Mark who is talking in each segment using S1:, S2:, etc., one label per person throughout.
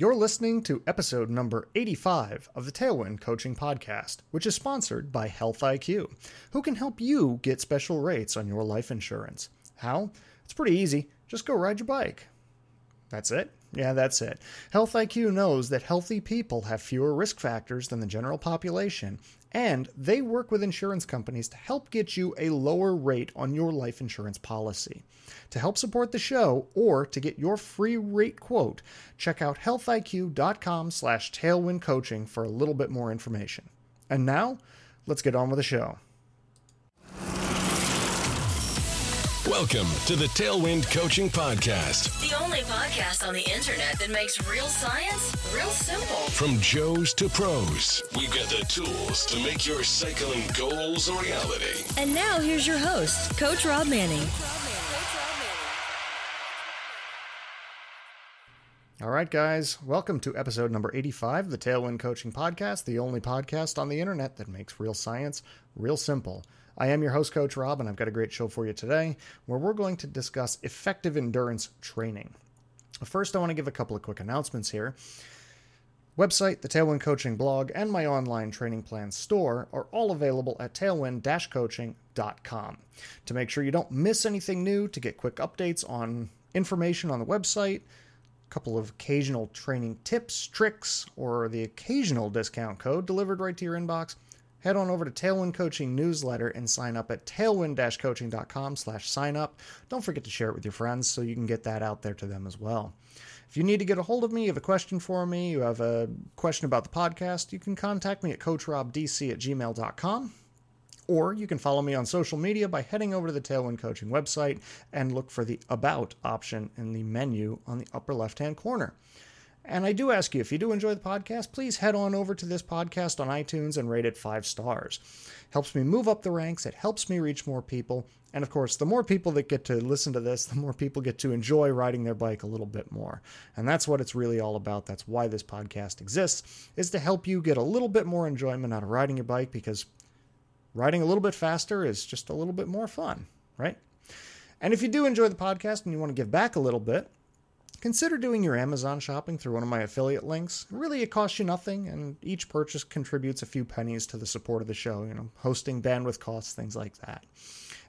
S1: You're listening to episode number 85 of the Tailwind Coaching Podcast, which is sponsored by Health IQ, who can help you get special rates on your life insurance. How? It's pretty easy. Just go ride your bike. That's it? Yeah, that's it. Health IQ knows that healthy people have fewer risk factors than the general population, and they work with insurance companies to help get you a lower rate on your life insurance policy. To help support the show or to get your free rate quote, check out healthiq.com slash tailwind coaching for a little bit more information. And now, let's get on with the show.
S2: Welcome to the Tailwind Coaching Podcast.
S3: The only podcast on the internet that makes real science real simple.
S2: From Joes to pros, we've got the tools to make your cycling goals a reality.
S3: And now here's your host, Coach Rob Manning.
S1: All right, guys, welcome to episode number 85 of the Tailwind Coaching Podcast, the only podcast on the internet that makes real science real simple. I am your host, Coach Rob, and I've got a great show for you today where we're going to discuss effective endurance training. First, I want to give a couple of quick announcements here. Website, the Tailwind Coaching blog, and my online training plan store are all available at tailwind coaching.com. To make sure you don't miss anything new, to get quick updates on information on the website, a couple of occasional training tips, tricks, or the occasional discount code delivered right to your inbox, head on over to Tailwind Coaching newsletter and sign up at tailwind-coaching.com slash sign up. Don't forget to share it with your friends so you can get that out there to them as well. If you need to get a hold of me, you have a question for me, you have a question about the podcast, you can contact me at coachrobdc at gmail.com. Or you can follow me on social media by heading over to the Tailwind Coaching website and look for the About option in the menu on the upper left hand corner. And I do ask you, if you do enjoy the podcast, please head on over to this podcast on iTunes and rate it five stars. Helps me move up the ranks, it helps me reach more people. And of course, the more people that get to listen to this, the more people get to enjoy riding their bike a little bit more. And that's what it's really all about. That's why this podcast exists, is to help you get a little bit more enjoyment out of riding your bike because riding a little bit faster is just a little bit more fun, right? And if you do enjoy the podcast and you want to give back a little bit, consider doing your Amazon shopping through one of my affiliate links. Really, it costs you nothing, and each purchase contributes a few pennies to the support of the show, you know, hosting, bandwidth costs, things like that.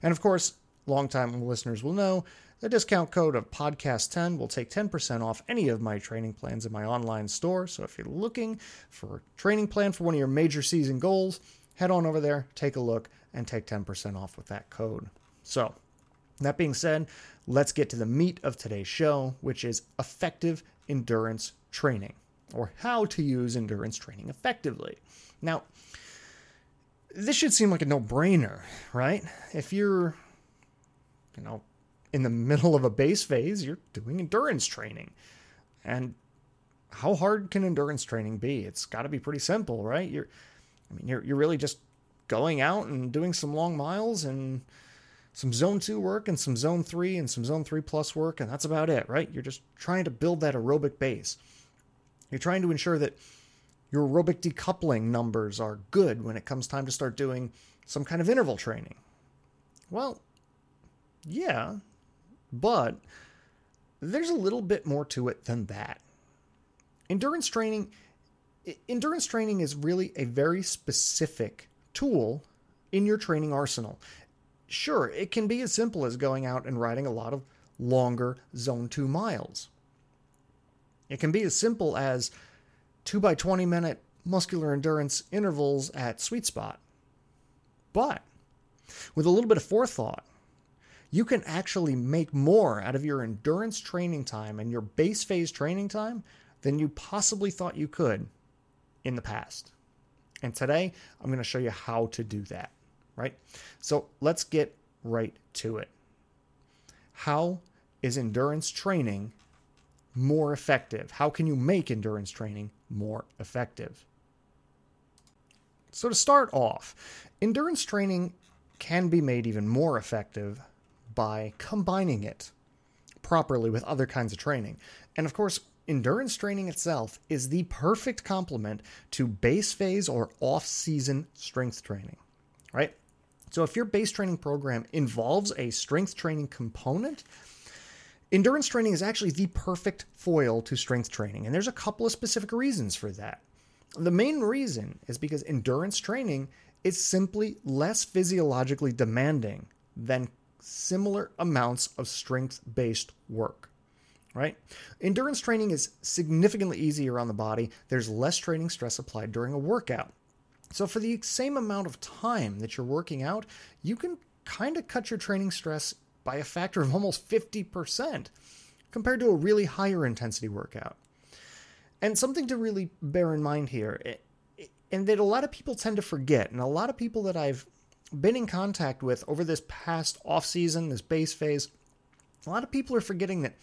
S1: And of course, longtime listeners will know the discount code of podcast10 will take 10% off any of my training plans in my online store. So if you're looking for a training plan for one of your major season goals, head on over there, take a look, and take 10% off with that code. So, that being said, let's get to the meat of today's show, which is effective endurance training, or how to use endurance training effectively. Now, this should seem like a no brainer, right? If you're, you know, in the middle of a base phase, you're doing endurance training. And how hard can endurance training be? It's got to be pretty simple, right? You're, I mean, you're, you're really just going out and doing some long miles and some zone two work and some zone three and some zone three plus work, and that's about it, right? You're just trying to build that aerobic base. You're trying to ensure that your aerobic decoupling numbers are good when it comes time to start doing some kind of interval training. Well, yeah, but there's a little bit more to it than that. Endurance training endurance training is really a very specific tool in your training arsenal sure, it can be as simple as going out and riding a lot of longer zone 2 miles. It can be as simple as 2 by 20 minute muscular endurance intervals at sweet spot. But with a little bit of forethought, you can actually make more out of your endurance training time and your base phase training time than you possibly thought you could in the past. And today, I'm going to show you how to do that right? So let's get right to it. How is endurance training more effective? How can you make endurance training more effective? So, to start off, endurance training can be made even more effective by combining it properly with other kinds of training. And of course, endurance training itself is the perfect complement to base phase or off season strength training, right? So if your base training program involves a strength training component, endurance training is actually the perfect foil to strength training, and there's a couple of specific reasons for that. The main reason is because endurance training is simply less physiologically demanding than similar amounts of strength based work. Right? Endurance training is significantly easier on the body. There's less training stress applied during a workout. So, for the same amount of time that you're working out, you can kind of cut your training stress by a factor of almost 50% compared to a really higher intensity workout. And something to really bear in mind here, and that a lot of people tend to forget, and a lot of people that I've been in contact with over this past off season, this base phase, a lot of people are forgetting that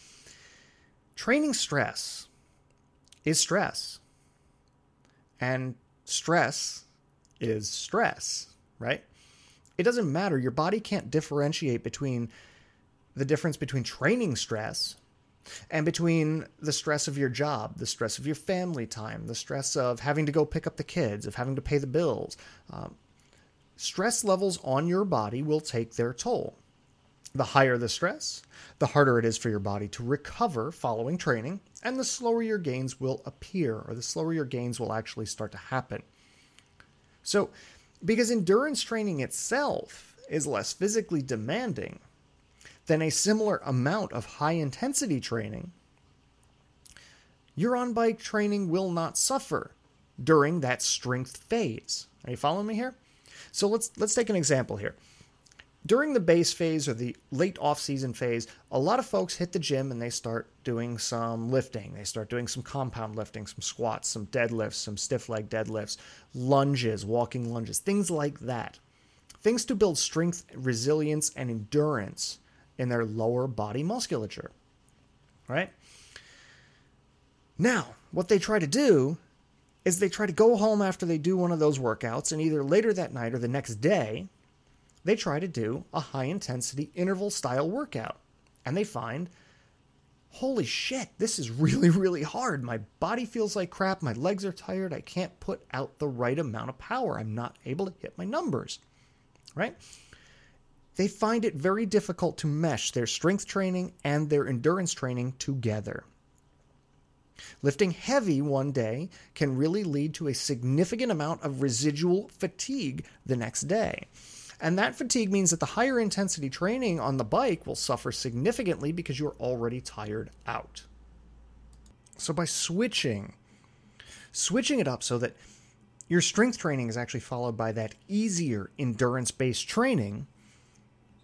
S1: training stress is stress. And stress is stress, right? It doesn't matter. Your body can't differentiate between the difference between training stress and between the stress of your job, the stress of your family time, the stress of having to go pick up the kids, of having to pay the bills. Um, stress levels on your body will take their toll. The higher the stress, the harder it is for your body to recover following training, and the slower your gains will appear, or the slower your gains will actually start to happen. So, because endurance training itself is less physically demanding, than a similar amount of high intensity training, your on bike training will not suffer during that strength phase. Are you following me here? So let's let's take an example here. During the base phase or the late off-season phase, a lot of folks hit the gym and they start doing some lifting. They start doing some compound lifting, some squats, some deadlifts, some stiff leg deadlifts, lunges, walking lunges, things like that. Things to build strength, resilience, and endurance in their lower body musculature. Right? Now, what they try to do is they try to go home after they do one of those workouts, and either later that night or the next day, they try to do a high intensity interval style workout. And they find, holy shit, this is really, really hard. My body feels like crap. My legs are tired. I can't put out the right amount of power. I'm not able to hit my numbers. Right? they find it very difficult to mesh their strength training and their endurance training together. Lifting heavy one day can really lead to a significant amount of residual fatigue the next day. And that fatigue means that the higher intensity training on the bike will suffer significantly because you're already tired out. So by switching, switching it up so that your strength training is actually followed by that easier endurance based training,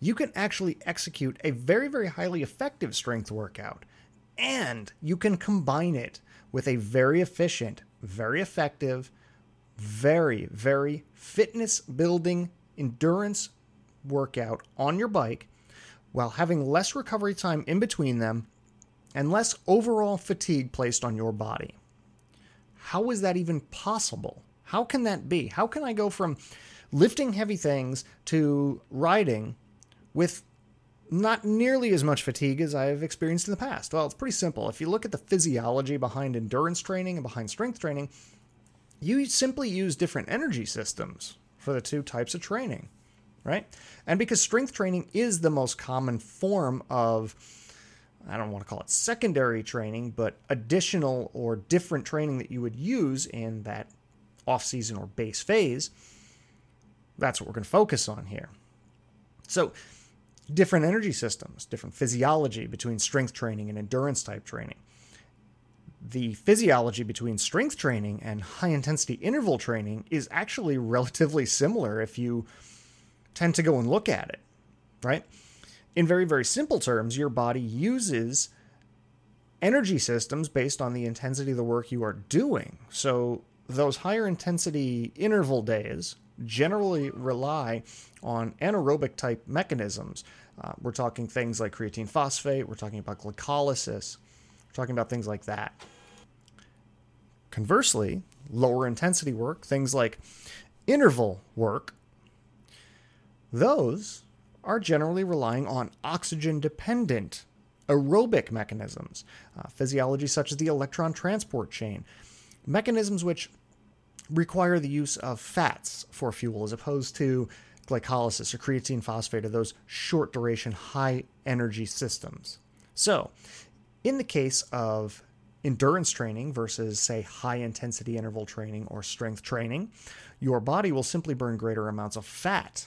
S1: you can actually execute a very, very highly effective strength workout. And you can combine it with a very efficient, very effective, very, very fitness building endurance workout on your bike while having less recovery time in between them and less overall fatigue placed on your body. How is that even possible? How can that be? How can I go from lifting heavy things to riding with not nearly as much fatigue as I've experienced in the past. Well, it's pretty simple. If you look at the physiology behind endurance training and behind strength training, you simply use different energy systems for the two types of training, right? And because strength training is the most common form of, I don't want to call it secondary training, but additional or different training that you would use in that off season or base phase, that's what we're going to focus on here. So, different energy systems, different physiology between strength training and endurance type training. The physiology between strength training and high intensity interval training is actually relatively similar if you tend to go and look at it, right? In very, very simple terms, your body uses energy systems based on the intensity of the work you are doing. So, those higher intensity interval days generally rely on anaerobic type mechanisms. Uh, we're talking things like creatine phosphate, we're talking about glycolysis, talking about things like that. Conversely, lower intensity work, things like interval work, those are generally relying on oxygen dependent aerobic mechanisms, uh, physiology such as the electron transport chain, mechanisms which require the use of fats for fuel as opposed to glycolysis or creatine phosphate or those short duration, high energy systems. So, in the case of endurance training versus, say, high intensity interval training or strength training, your body will simply burn greater amounts of fat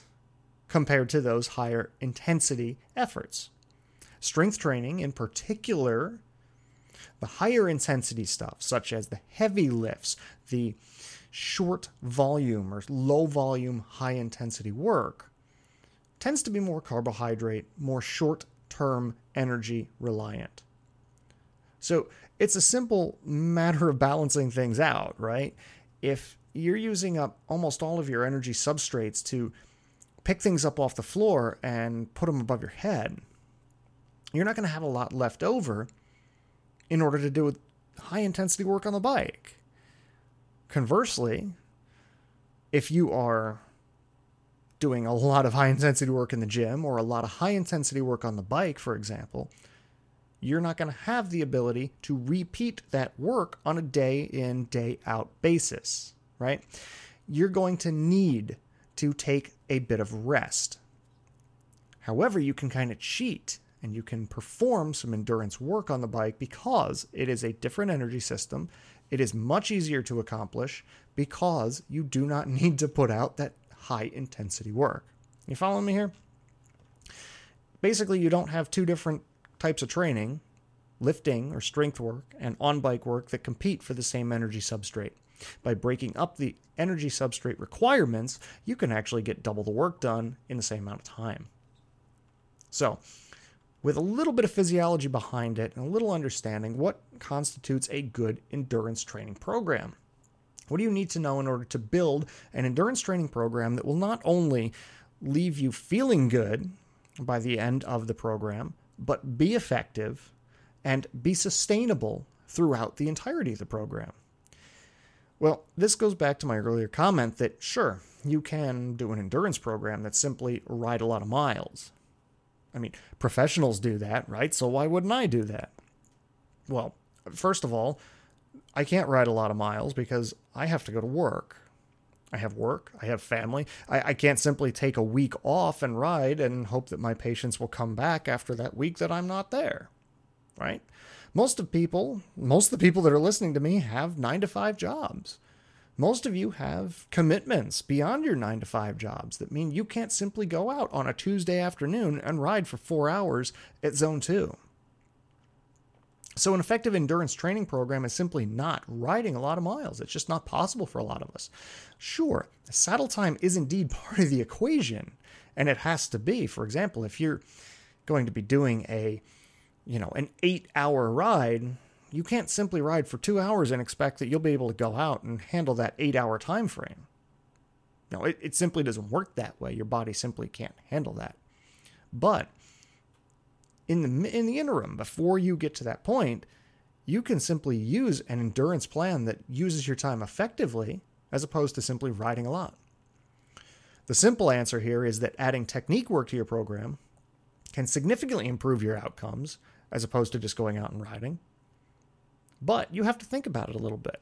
S1: compared to those higher intensity efforts. Strength training, in particular, the higher intensity stuff, such as the heavy lifts, the short volume or low volume, high intensity work, tends to be more carbohydrate, more short term energy reliant. So it's a simple matter of balancing things out, right? If you're using up almost all of your energy substrates to pick things up off the floor and put them above your head, you're not going to have a lot left over in order to do high intensity work on the bike. Conversely, if you are doing a lot of high intensity work in the gym or a lot of high intensity work on the bike, for example, you're not going to have the ability to repeat that work on a day in, day out basis, right? You're going to need to take a bit of rest. However, you can kind of cheat and you can perform some endurance work on the bike because it is a different energy system. It is much easier to accomplish because you do not need to put out that high intensity work. You following me here? Basically, you don't have two different types of training, lifting or strength work, and on bike work that compete for the same energy substrate. By breaking up the energy substrate requirements, you can actually get double the work done in the same amount of time. So, with a little bit of physiology behind it and a little understanding what constitutes a good endurance training program. What do you need to know in order to build an endurance training program that will not only leave you feeling good by the end of the program, but be effective and be sustainable throughout the entirety of the program? Well, this goes back to my earlier comment that sure, you can do an endurance program that simply ride a lot of miles. I mean, professionals do that, right? So why wouldn't I do that? Well, first of all, I can't ride a lot of miles because I have to go to work. I have work, I have family. I, I, can't simply take a week off and ride and hope that my patients will come back after that week that I'm not there, right? Most of people, most of the people that are listening to me have nine to five jobs. Most of you have commitments beyond your nine to five jobs that mean you can't simply go out on a Tuesday afternoon and ride for four hours at zone two. So, an effective endurance training program is simply not riding a lot of miles. It's just not possible for a lot of us. Sure, saddle time is indeed part of the equation, and it has to be. For example, if you're going to be doing a, you know, an eight hour ride, you can't simply ride for two hours and expect that you'll be able to go out and handle that eight hour time frame. No, it, it simply doesn't work that way. Your body simply can't handle that. But in the in the interim, before you get to that point, you can simply use an endurance plan that uses your time effectively as opposed to simply riding a lot. The simple answer here is that adding technique work to your program can significantly improve your outcomes as opposed to just going out and riding. But you have to think about it a little bit.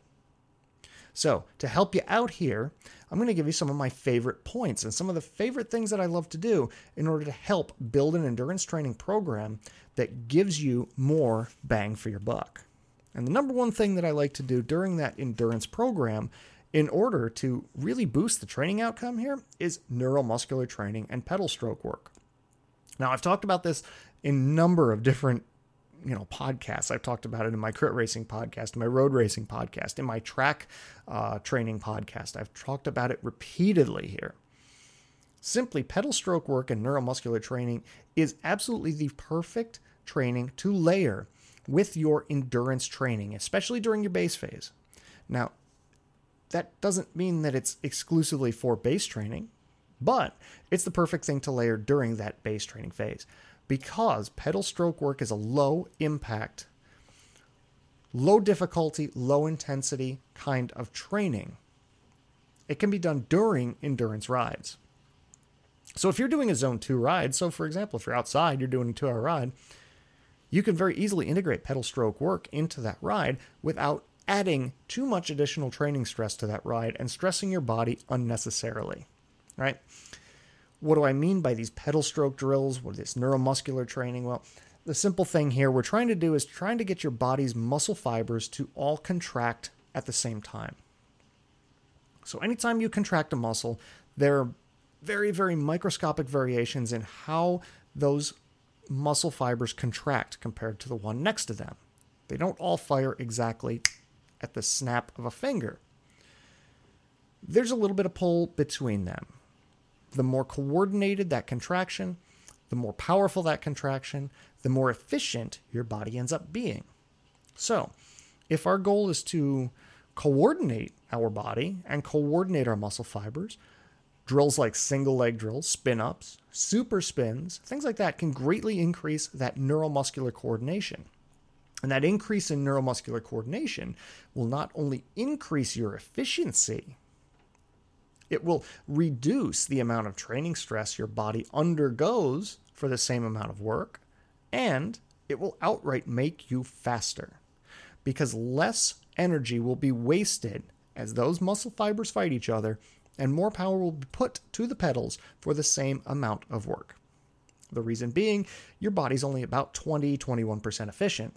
S1: So, to help you out here, I'm going to give you some of my favorite points and some of the favorite things that I love to do in order to help build an endurance training program that gives you more bang for your buck. And the number one thing that I like to do during that endurance program in order to really boost the training outcome here is neuromuscular training and pedal stroke work. Now, I've talked about this in a number of different you know podcasts. I've talked about it in my crit racing podcast, in my road racing podcast, in my track uh, training podcast. I've talked about it repeatedly here. Simply, pedal stroke work and neuromuscular training is absolutely the perfect training to layer with your endurance training, especially during your base phase. Now, that doesn't mean that it's exclusively for base training, but it's the perfect thing to layer during that base training phase because pedal stroke work is a low impact, low difficulty, low intensity kind of training. It can be done during endurance rides. So if you're doing a zone 2 ride, so for example, if you're outside, you're doing a 2-hour ride, you can very easily integrate pedal stroke work into that ride without adding too much additional training stress to that ride and stressing your body unnecessarily. Right? What do I mean by these pedal stroke drills? What is neuromuscular training? Well, the simple thing here we're trying to do is trying to get your body's muscle fibers to all contract at the same time. So, anytime you contract a muscle, there are very, very microscopic variations in how those muscle fibers contract compared to the one next to them. They don't all fire exactly at the snap of a finger. There's a little bit of pull between them. The more coordinated that contraction, the more powerful that contraction, the more efficient your body ends up being. So, if our goal is to coordinate our body and coordinate our muscle fibers, drills like single leg drills, spin ups, super spins, things like that can greatly increase that neuromuscular coordination. And that increase in neuromuscular coordination will not only increase your efficiency, it will reduce the amount of training stress your body undergoes for the same amount of work, and it will outright make you faster because less energy will be wasted as those muscle fibers fight each other and more power will be put to the pedals for the same amount of work. The reason being, your body's only about 20 21% efficient.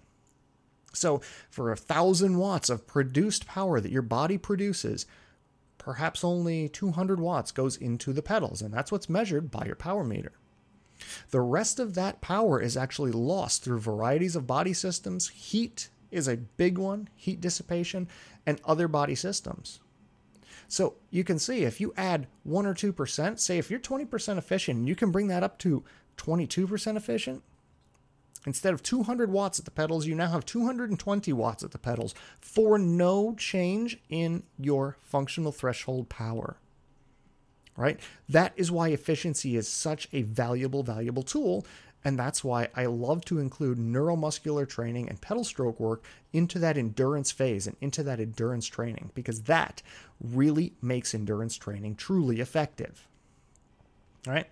S1: So, for a thousand watts of produced power that your body produces, perhaps only 200 watts goes into the pedals, and that's what's measured by your power meter. The rest of that power is actually lost through varieties of body systems. Heat is a big one, heat dissipation, and other body systems. So you can see if you add 1 or 2%, say if you're 20% efficient, you can bring that up to 22% efficient. Instead of 200 watts at the pedals, you now have 220 watts at the pedals for no change in your functional threshold power. Right? That is why efficiency is such a valuable, valuable tool. And that's why I love to include neuromuscular training and pedal stroke work into that endurance phase and into that endurance training because that really makes endurance training truly effective. All right.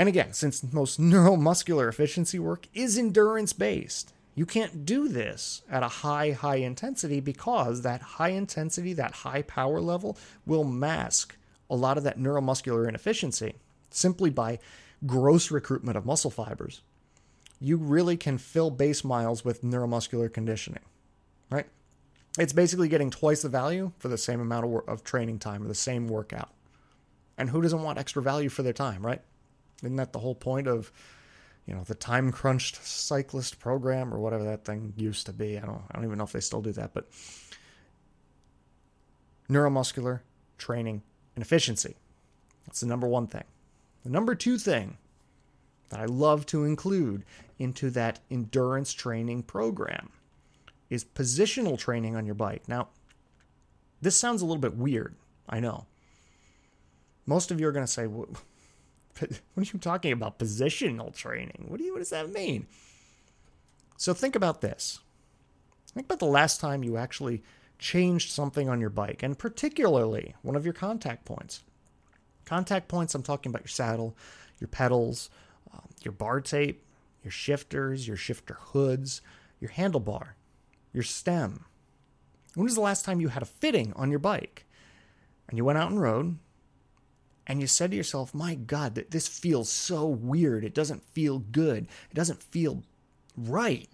S1: And again, since most neuromuscular efficiency work is endurance based, you can't do this at a high, high intensity because that high intensity, that high power level will mask a lot of that neuromuscular inefficiency simply by gross recruitment of muscle fibers. You really can fill base miles with neuromuscular conditioning, right? It's basically getting twice the value for the same amount of, of training time or the same workout. And who doesn't want extra value for their time, right? Isn't that the whole point of, you know, the time crunched cyclist program or whatever that thing used to be? I don't, I don't even know if they still do that, but neuromuscular training and efficiency. That's the number one thing. The number two thing that I love to include into that endurance training program is positional training on your bike. Now, this sounds a little bit weird, I know. Most of you are going to say, what are you talking about? Positional training? What do you? What does that mean? So think about this. Think about the last time you actually changed something on your bike, and particularly one of your contact points. Contact points. I'm talking about your saddle, your pedals, um, your bar tape, your shifters, your shifter hoods, your handlebar, your stem. When was the last time you had a fitting on your bike? And you went out and rode, and you said to yourself, my God, that this feels so weird. It doesn't feel good. It doesn't feel right.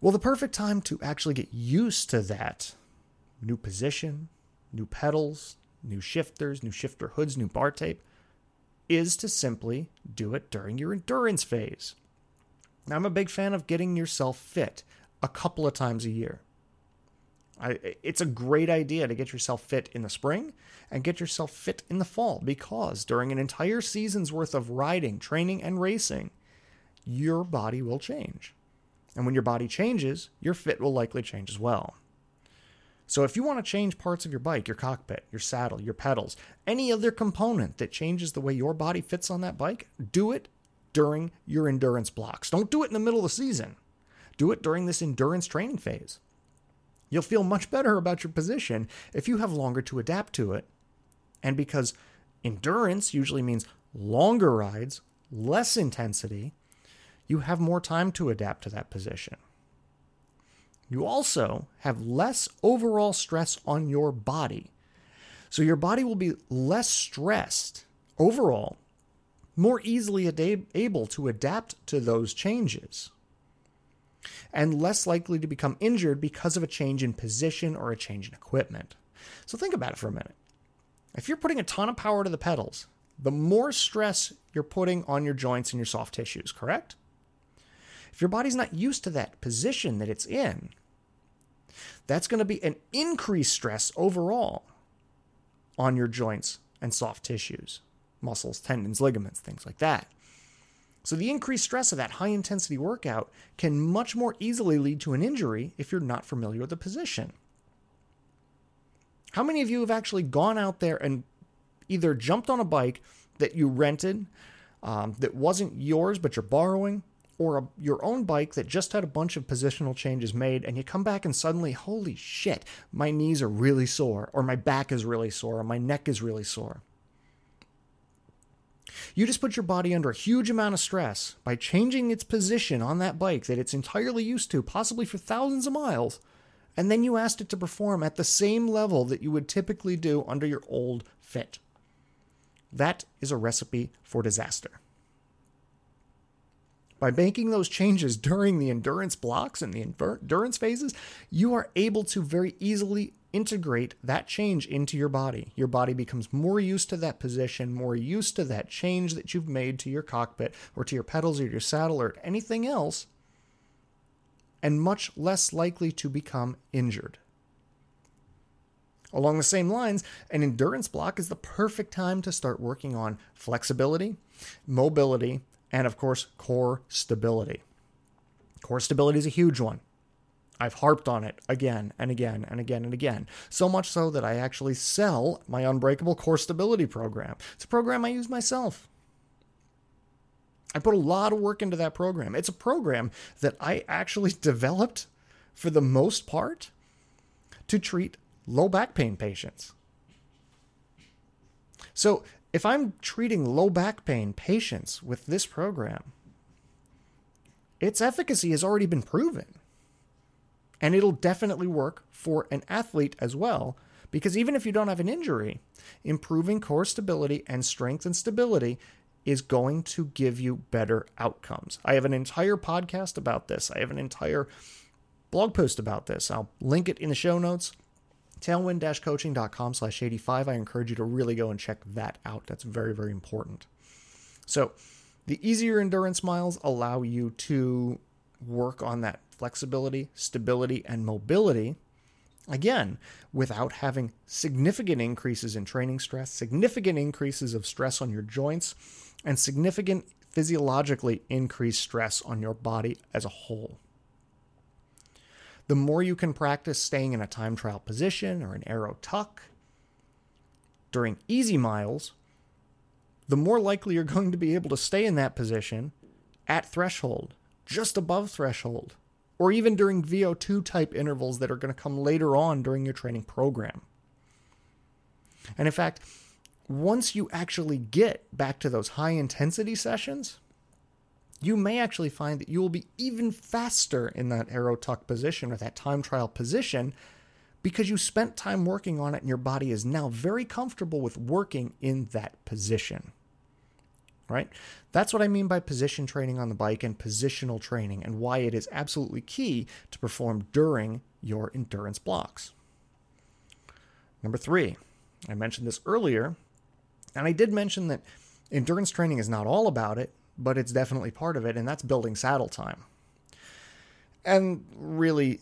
S1: Well, the perfect time to actually get used to that new position, new pedals, new shifters, new shifter hoods, new bar tape is to simply do it during your endurance phase. Now, I'm a big fan of getting yourself fit a couple of times a year. I, it's a great idea to get yourself fit in the spring and get yourself fit in the fall because during an entire season's worth of riding, training, and racing, your body will change. And when your body changes, your fit will likely change as well. So if you want to change parts of your bike, your cockpit, your saddle, your pedals, any other component that changes the way your body fits on that bike, do it during your endurance blocks. Don't do it in the middle of the season. Do it during this endurance training phase. You'll feel much better about your position if you have longer to adapt to it. And because endurance usually means longer rides, less intensity, you have more time to adapt to that position. You also have less overall stress on your body. So your body will be less stressed overall more easily able to adapt to those changes, and less likely to become injured because of a change in position or a change in equipment. So think about it for a minute. If you're putting a ton of power to the pedals, the more stress you're putting on your joints and your soft tissues, correct? If your body's not used to that position that it's in, that's going to be an increased stress overall on your joints and soft tissues, muscles, tendons, ligaments, things like that. So, the increased stress of that high intensity workout can much more easily lead to an injury if you're not familiar with the position. How many of you have actually gone out there and either jumped on a bike that you rented um, that wasn't yours but you're borrowing, or a, your own bike that just had a bunch of positional changes made, and you come back and suddenly, holy shit, my knees are really sore, or my back is really sore, or my neck is really sore? You just put your body under a huge amount of stress by changing its position on that bike that it's entirely used to, possibly for thousands of miles, and then you asked it to perform at the same level that you would typically do under your old fit. That is a recipe for disaster. By making those changes during the endurance blocks and the endurance phases, you are able to very easily integrate that change into your body. Your body becomes more used to that position, more used to that change that you've made to your cockpit or to your pedals or your saddle or anything else, and much less likely to become injured. Along the same lines, an endurance block is the perfect time to start working on flexibility, mobility, and of course, core stability. Core stability is a huge one. I've harped on it again and again and again and again. So much so that I actually sell my Unbreakable Core Stability program. It's a program I use myself. I put a lot of work into that program. It's a program that I actually developed for the most part to treat low back pain patients. So if I'm treating low back pain patients with this program, its efficacy has already been proven. And it'll definitely work for an athlete as well, because even if you don't have an injury, improving core stability and strength and stability is going to give you better outcomes. I have an entire podcast about this. I have an entire blog post about this. I'll link it in the show notes tailwind-coaching.com slash 85. I encourage you to really go and check that out. That's very, very important. So the easier endurance miles allow you to work on that flexibility, stability, and mobility. Again, without having significant increases in training stress, significant increases of stress on your joints, and significant physiologically increased stress on your body as a whole the more you can practice staying in a time trial position or an aero tuck during easy miles, the more likely you're going to be able to stay in that position at threshold, just above threshold, or even during VO2 type intervals that are going to come later on during your training program. And in fact, once you actually get back to those high intensity sessions, you may actually find that you will be even faster in that aero tuck position or that time trial position because you spent time working on it and your body is now very comfortable with working in that position. Right? That's what I mean by position training on the bike and positional training and why it is absolutely key to perform during your endurance blocks. Number three, I mentioned this earlier, and I did mention that endurance training is not all about it, but it's definitely part of it, and that's building saddle time. And really,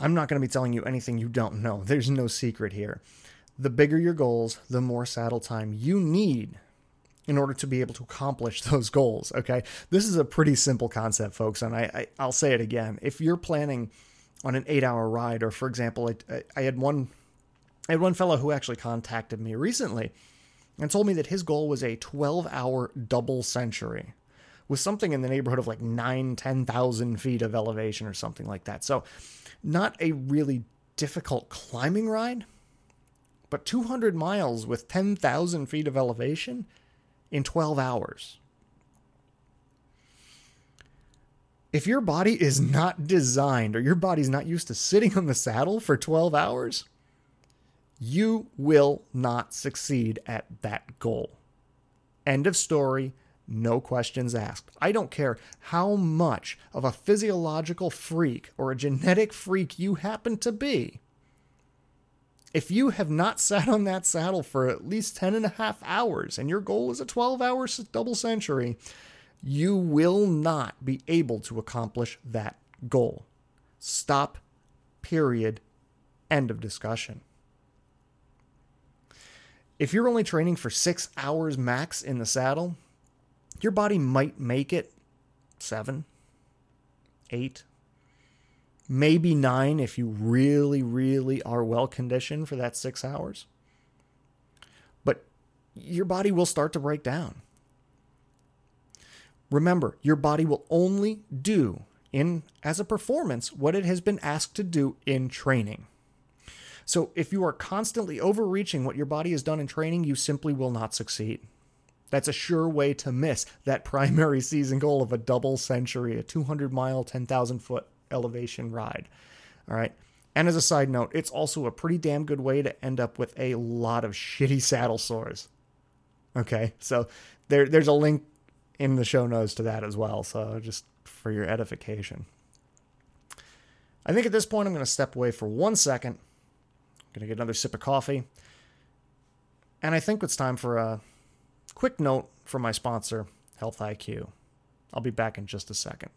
S1: I'm not going to be telling you anything you don't know. There's no secret here. The bigger your goals, the more saddle time you need in order to be able to accomplish those goals. Okay. This is a pretty simple concept, folks. And I, I, will say it again. If you're planning on an eight hour ride, or for example, I, I had one, I had one fellow who actually contacted me recently and told me that his goal was a 12 hour double century with something in the neighborhood of like nine, 10,000 feet of elevation or something like that. So, not a really difficult climbing ride, but 200 miles with 10,000 feet of elevation in 12 hours. If your body is not designed or your body's not used to sitting on the saddle for 12 hours, you will not succeed at that goal. End of story. no questions asked. I don't care how much of a physiological freak or a genetic freak you happen to be. If you have not sat on that saddle for at least 10 and a half hours and your goal is a 12 hour double century, you will not be able to accomplish that goal. Stop, period, end of discussion. If you're only training for six hours max in the saddle, your body might make it seven, eight, maybe nine if you really, really are well conditioned for that six hours. But your body will start to break down. Remember, your body will only do in as a performance what it has been asked to do in training. So if you are constantly overreaching what your body has done in training, you simply will not succeed. That's a sure way to miss that primary season goal of a double century, a 200 mile, 10,000 foot elevation ride. All right. And as a side note, it's also a pretty damn good way to end up with a lot of shitty saddle sores. Okay. So there, there's a link in the show notes to that as well. So just for your edification. I think at this point, I'm going to step away for one second. I'm going to get another sip of coffee. And I think it's time for a quick note from my sponsor, Health IQ. I'll be back in just a second.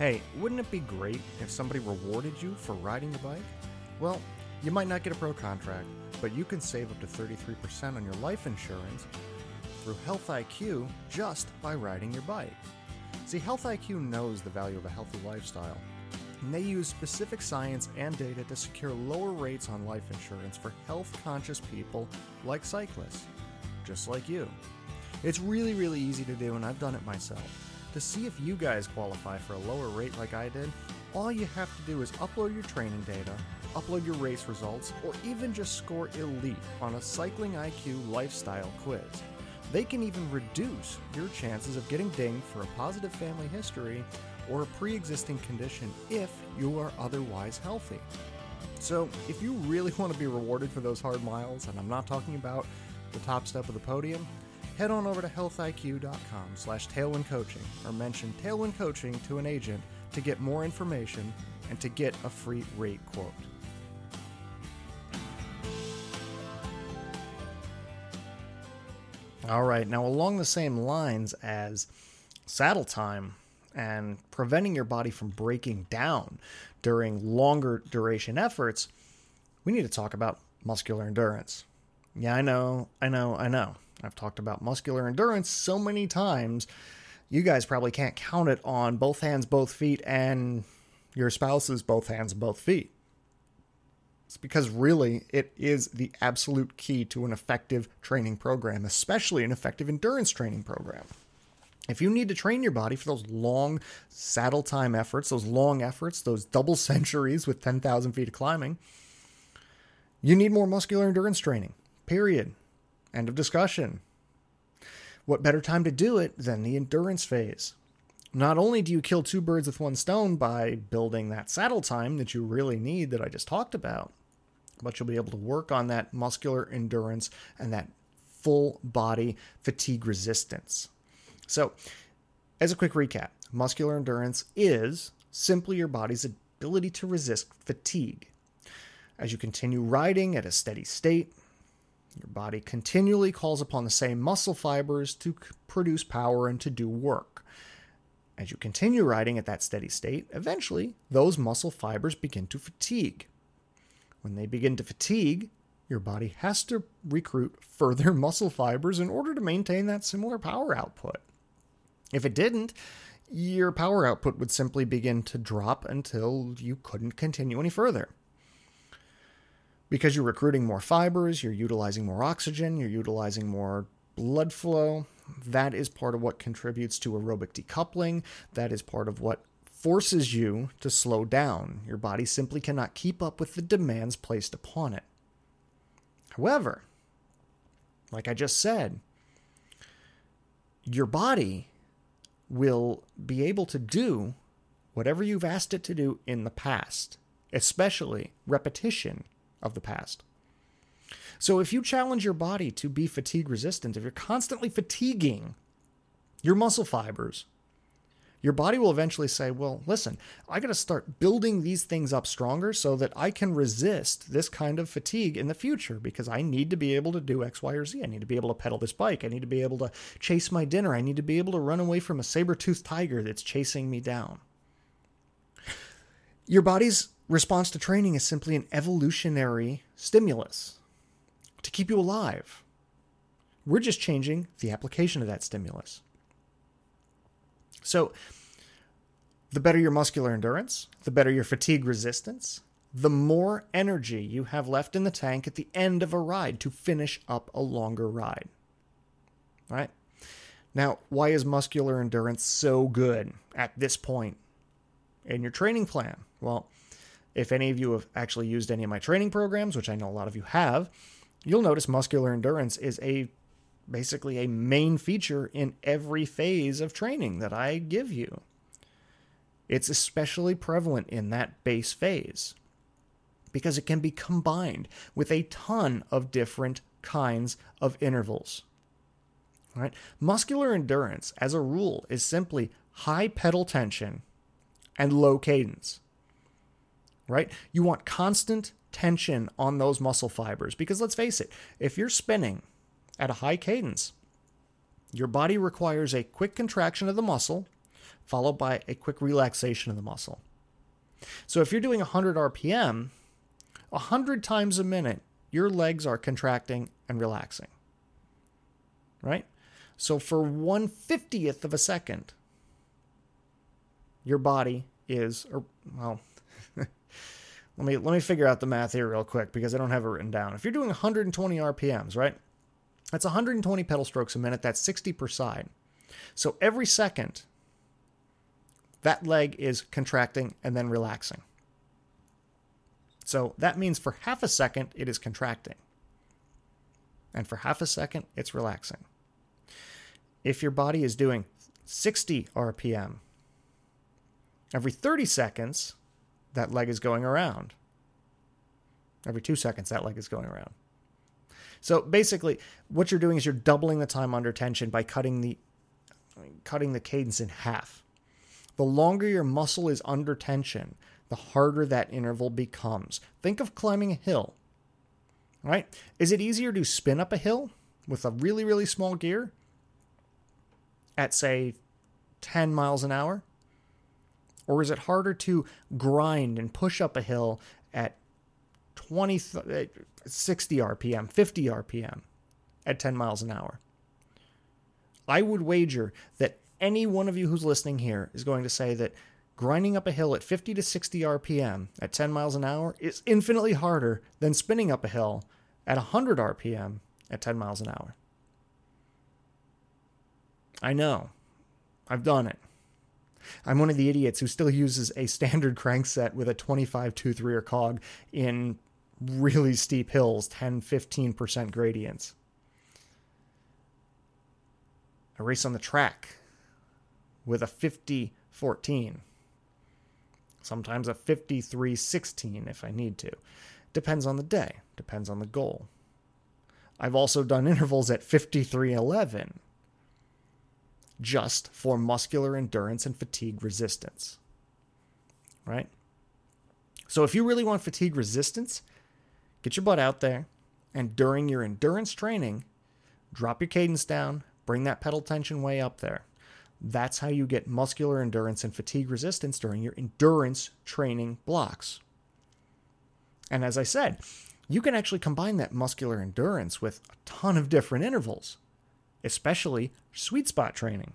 S1: Hey, wouldn't it be great if somebody rewarded you for riding the bike? Well, you might not get a pro contract, but you can save up to 33% on your life insurance through Health IQ just by riding your bike. See, Health IQ knows the value of a healthy lifestyle, and they use specific science and data to secure lower rates on life insurance for health conscious people like cyclists, just like you. It's really, really easy to do, and I've done it myself. To see if you guys qualify for a lower rate like I did, all you have to do is upload your training data, upload your race results, or even just score elite on a Cycling IQ lifestyle quiz. They can even reduce your chances of getting dinged for a positive family history or a pre existing condition if you are otherwise healthy. So, if you really want to be rewarded for those hard miles, and I'm not talking about the top step of the podium, head on over to healthiq.com slash tailwindcoaching or mention Tailwind Coaching to an agent to get more information and to get a free rate quote. All right, now along the same lines as saddle time and preventing your body from breaking down during longer duration efforts, we need to talk about muscular endurance. Yeah, I know, I know, I know. I've talked about muscular endurance so many times. You guys probably can't count it on both hands, both feet, and your spouse's both hands, both feet. It's because really it is the absolute key to an effective training program, especially an effective endurance training program. If you need to train your body for those long saddle time efforts, those long efforts, those double centuries with 10,000 feet of climbing, you need more muscular endurance training, period. End of discussion. What better time to do it than the endurance phase? Not only do you kill two birds with one stone by building that saddle time that you really need that I just talked about, but you'll be able to work on that muscular endurance and that full body fatigue resistance. So, as a quick recap, muscular endurance is simply your body's ability to resist fatigue. As you continue riding at a steady state, your body continually calls upon the same muscle fibers to produce power and to do work. As you continue riding at that steady state, eventually those muscle fibers begin to fatigue. When they begin to fatigue, your body has to recruit further muscle fibers in order to maintain that similar power output. If it didn't, your power output would simply begin to drop until you couldn't continue any further because you're recruiting more fibers, you're utilizing more oxygen, you're utilizing more blood flow. That is part of what contributes to aerobic decoupling. That is part of what forces you to slow down. Your body simply cannot keep up with the demands placed upon it. However, like I just said, your body will be able to do whatever you've asked it to do in the past, especially repetition of the past. So if you challenge your body to be fatigue resistant, if you're constantly fatiguing your muscle fibers, your body will eventually say, well, listen, I got to start building these things up stronger so that I can resist this kind of fatigue in the future because I need to be able to do X, Y, or Z. I need to be able to pedal this bike. I need to be able to chase my dinner. I need to be able to run away from a saber toothed tiger that's chasing me down. Your body's response to training is simply an evolutionary stimulus to keep you alive. We're just changing the application of that stimulus. So, the better your muscular endurance, the better your fatigue resistance, the more energy you have left in the tank at the end of a ride to finish up a longer ride. Right? Now, why is muscular endurance so good at this point in your training plan? Well, if any of you have actually used any of my training programs, which I know a lot of you have, you'll notice muscular endurance is a basically a main feature in every phase of training that I give you. It's especially prevalent in that base phase because it can be combined with a ton of different kinds of intervals. Right? Muscular endurance, as a rule, is simply high pedal tension and low cadence. Right? You want constant tension on those muscle fibers because let's face it, if you're spinning at a high cadence. Your body requires a quick contraction of the muscle, followed by a quick relaxation of the muscle. So if you're doing 100 RPM, 100 times a minute, your legs are contracting and relaxing. Right? So for 150th of a second, your body is, or, well, me let me figure out the math here real quick because I don't have it written down. If you're doing 120 RPMs, right? That's 120 pedal strokes a minute. That's 60 per side. So every second, that leg is contracting and then relaxing. So that means for half a second, it is contracting. And for half a second, it's relaxing. If your body is doing 60 RPM, every 30 seconds, that leg is going around. Every two seconds, that leg is going around. So basically, what you're doing is you're doubling the time under tension by cutting the cutting the cadence in half. The longer your muscle is under tension, the harder that interval becomes. Think of climbing a hill. Right? Is it easier to spin up a hill with a really really small gear at say 10 miles an hour? Or is it harder to grind and push up a hill at 20 60 RPM, 50 RPM at 10 miles an hour. I would wager that any one of you who's listening here is going to say that grinding up a hill at 50 to 60 RPM at 10 miles an hour is infinitely harder than spinning up a hill at 100 RPM at 10 miles an hour. I know. I've done it. I'm one of the idiots who still uses a standard crankset with a 25 tooth rear cog in really steep hills, 10, 15% gradients. I race on the track with a 50 14. Sometimes a 53 16 if I need to. Depends on the day, depends on the goal. I've also done intervals at 53 11 just for muscular endurance and fatigue resistance. Right? So if you really want fatigue resistance, Get your butt out there, and during your endurance training, drop your cadence down, bring that pedal tension way up there. That's how you get muscular endurance and fatigue resistance during your endurance training blocks. And as I said, you can actually combine that muscular endurance with a ton of different intervals, especially sweet spot training,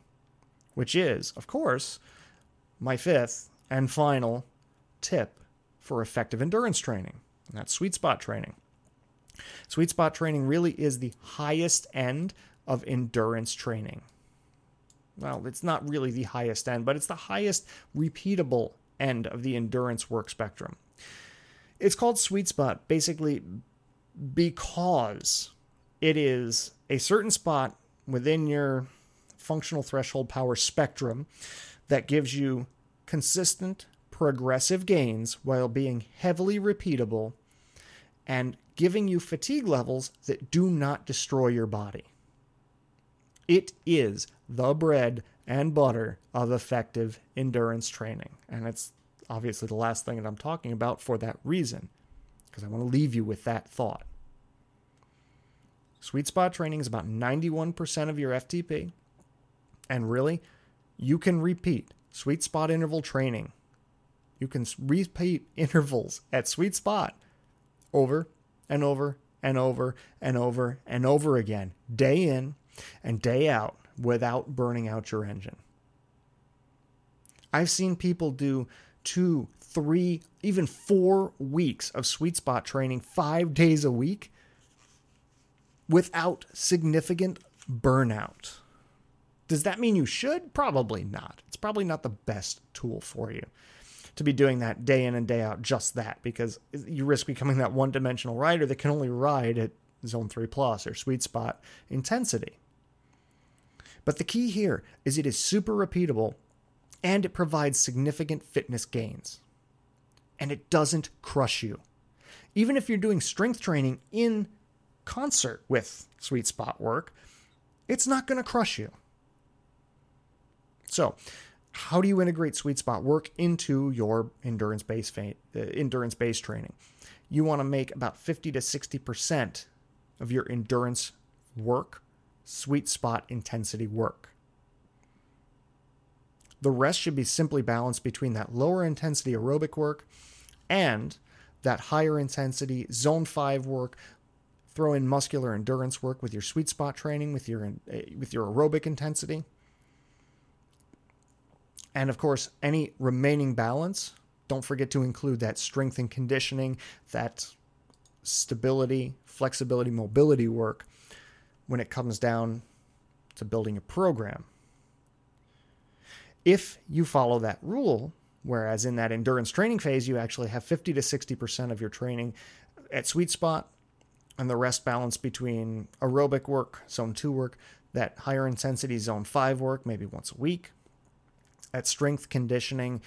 S1: which is, of course, my fifth and final tip for effective endurance training. And that's sweet spot training. Sweet spot training really is the highest end of endurance training. Well, it's not really the highest end, but it's the highest repeatable end of the endurance work spectrum. It's called sweet spot basically because it is a certain spot within your functional threshold power spectrum that gives you consistent progressive gains while being heavily repeatable and giving you fatigue levels that do not destroy your body. It is the bread and butter of effective endurance training. And it's obviously the last thing that I'm talking about for that reason, because I want to leave you with that thought. Sweet spot training is about 91% of your FTP. And really, you can repeat sweet spot interval training. You can repeat intervals at sweet spot over and over and over and over and over again, day in and day out, without burning out your engine. I've seen people do two, three, even four weeks of sweet spot training five days a week without significant burnout. Does that mean you should? Probably not. It's probably not the best tool for you to be doing that day in and day out, just that, because you risk becoming that one dimensional rider that can only ride at zone 3 plus or sweet spot intensity. But the key here is it is super repeatable and it provides significant fitness gains. And it doesn't crush you. Even if you're doing strength training in concert with sweet spot work, it's not going to crush you. So, how do you integrate sweet spot work into your endurance based uh, endurance based training? You want to make about 50 to 60% of your endurance work sweet spot intensity work. The rest should be simply balanced between that lower intensity aerobic work and that higher intensity zone 5 work. Throw in muscular endurance work with your sweet spot training with your uh, with your aerobic intensity. And of course, any remaining balance, don't forget to include that strength and conditioning, that stability, flexibility, mobility work when it comes down to building a program. If you follow that rule, whereas in that endurance training phase, you actually have 50 to 60% of your training at sweet spot and the rest balance between aerobic work, zone two work, that higher intensity zone five work, maybe once a week, at strength conditioning,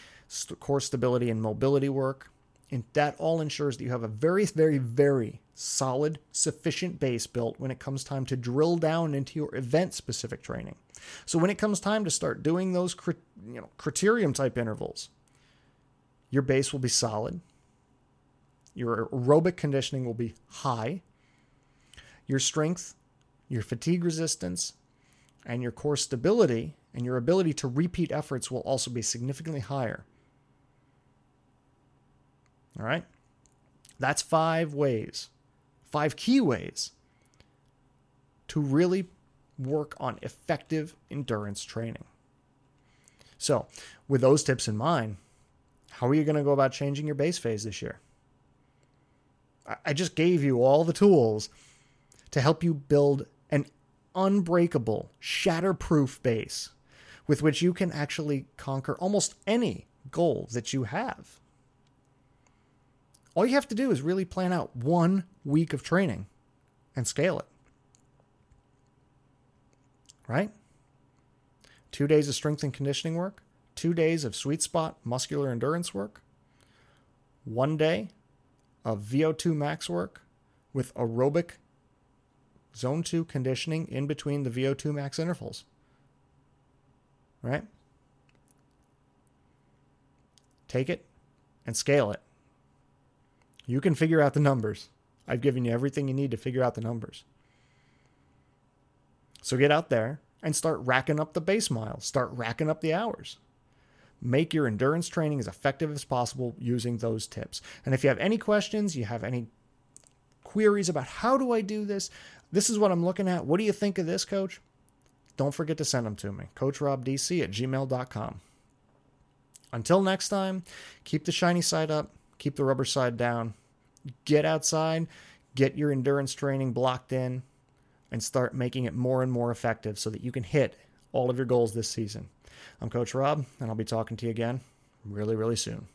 S1: core stability, and mobility work. And that all ensures that you have a very, very, very solid, sufficient base built when it comes time to drill down into your event specific training. So when it comes time to start doing those you know, criterium type intervals, your base will be solid. Your aerobic conditioning will be high. Your strength, your fatigue resistance, and your core stability and your ability to repeat efforts will also be significantly higher. All right? That's five ways, five key ways to really work on effective endurance training. So, with those tips in mind, how are you going to go about changing your base phase this year? I just gave you all the tools to help you build an unbreakable, shatterproof base with which you can actually conquer almost any goal that you have. All you have to do is really plan out one week of training and scale it. Right? Two days of strength and conditioning work, two days of sweet spot muscular endurance work, one day of VO2 max work with aerobic zone 2 conditioning in between the VO2 max intervals right? Take it and scale it. You can figure out the numbers. I've given you everything you need to figure out the numbers. So get out there and start racking up the base miles, start racking up the hours. Make your endurance training as effective as possible using those tips. And if you have any questions, you have any queries about how do I do this, this is what I'm looking at. What do you think of this, coach? don't forget to send them to me. CoachRobDC at gmail.com. Until next time, keep the shiny side up, keep the rubber side down. Get outside, get your endurance training blocked in, and start making it more and more effective so that you can hit all of your goals this season. I'm Coach Rob, and I'll be talking to you again really, really soon.